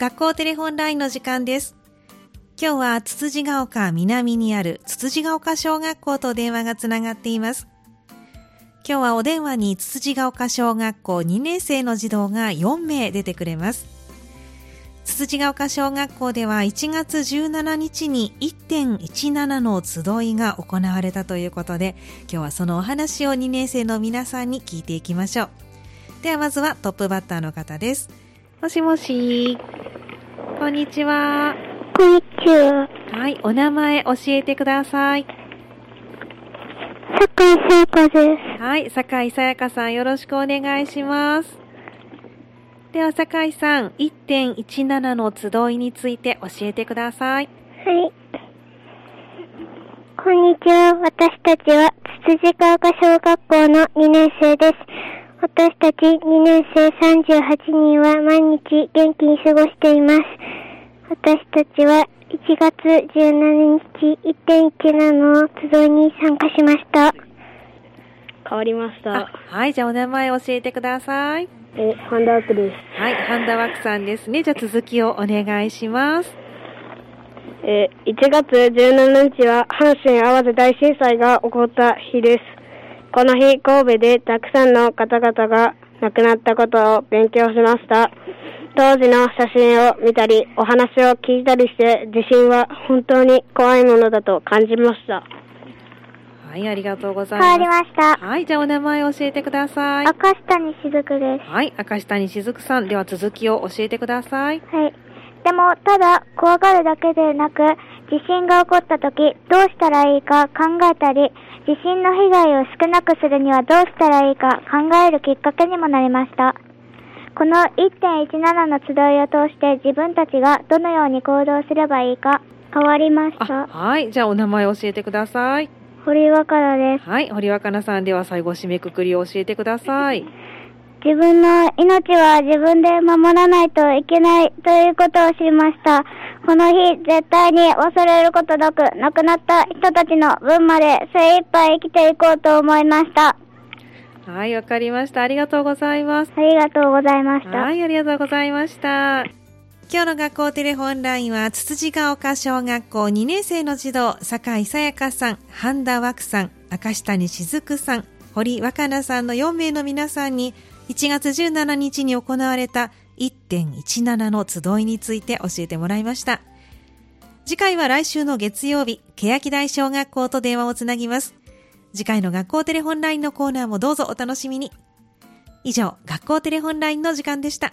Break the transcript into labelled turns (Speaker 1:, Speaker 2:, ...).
Speaker 1: 学校テレフォンラインの時間です。今日は、つつじが丘南にあるつつじが丘小学校と電話がつながっています。今日はお電話につつじが丘小学校2年生の児童が4名出てくれます。つつじが丘小学校では1月17日に1.17の集いが行われたということで、今日はそのお話を2年生の皆さんに聞いていきましょう。ではまずはトップバッターの方です。もしもし。こんにちは。
Speaker 2: こんにちは。
Speaker 1: はい、お名前教えてください。
Speaker 2: 酒井さやかで
Speaker 1: す。はい、酒井さやかさんよろしくお願いします。では酒井さん、1.17の集いについて教えてください。
Speaker 2: はい。こんにちは。私たちは、つつじか丘小学校の2年生です。私たち2年生38人は毎日元気に過ごしています。私たちは1月17日1.17の集いに参加しました。
Speaker 3: 変わりました。
Speaker 1: はい、じゃあお名前教えてください。
Speaker 3: え、ハンダワークです。
Speaker 1: はい、ハンダワークさんですね。じゃあ続きをお願いします。
Speaker 3: え1月17日は阪神淡路大震災が起こった日です。この日、神戸でたくさんの方々が亡くなったことを勉強しました。当時の写真を見たり、お話を聞いたりして、地震は本当に怖いものだと感じました。
Speaker 1: はい、ありがとうございます。
Speaker 2: 変わりました。
Speaker 1: はい、じゃあお名前教えてください。
Speaker 2: 赤下にしずくです。
Speaker 1: はい、赤下にしずくさん。では続きを教えてください。
Speaker 2: はい。でも、ただ、怖がるだけでなく、地震が起こった時、どうしたらいいか考えたり、地震の被害を少なくするにはどうしたらいいか考えるきっかけにもなりました。この1.17の集いを通して自分たちがどのように行動すればいいか変わりました。
Speaker 1: はい。じゃあお名前教えてください。
Speaker 2: 堀若菜です。
Speaker 1: はい。堀若菜さんでは最後締めくくりを教えてください。
Speaker 2: 自分の命は自分で守らないといけないということを知りました。この日、絶対に忘れることなく、亡くなった人たちの分まで精一杯生きていこうと思いました。
Speaker 1: はい、わかりました。ありがとうございます。
Speaker 2: ありがとうございました。
Speaker 1: はい、ありがとうございました。今日の学校テレホンラインは、つつじが丘小学校2年生の児童、坂井さやかさん、半田枠さん、明石谷しずくさん、堀若菜さんの4名の皆さんに、1月17日に行われた1.17の集いについて教えてもらいました。次回は来週の月曜日、欅台小学校と電話をつなぎます。次回の学校テレホンラインのコーナーもどうぞお楽しみに。以上、学校テレホンラインの時間でした。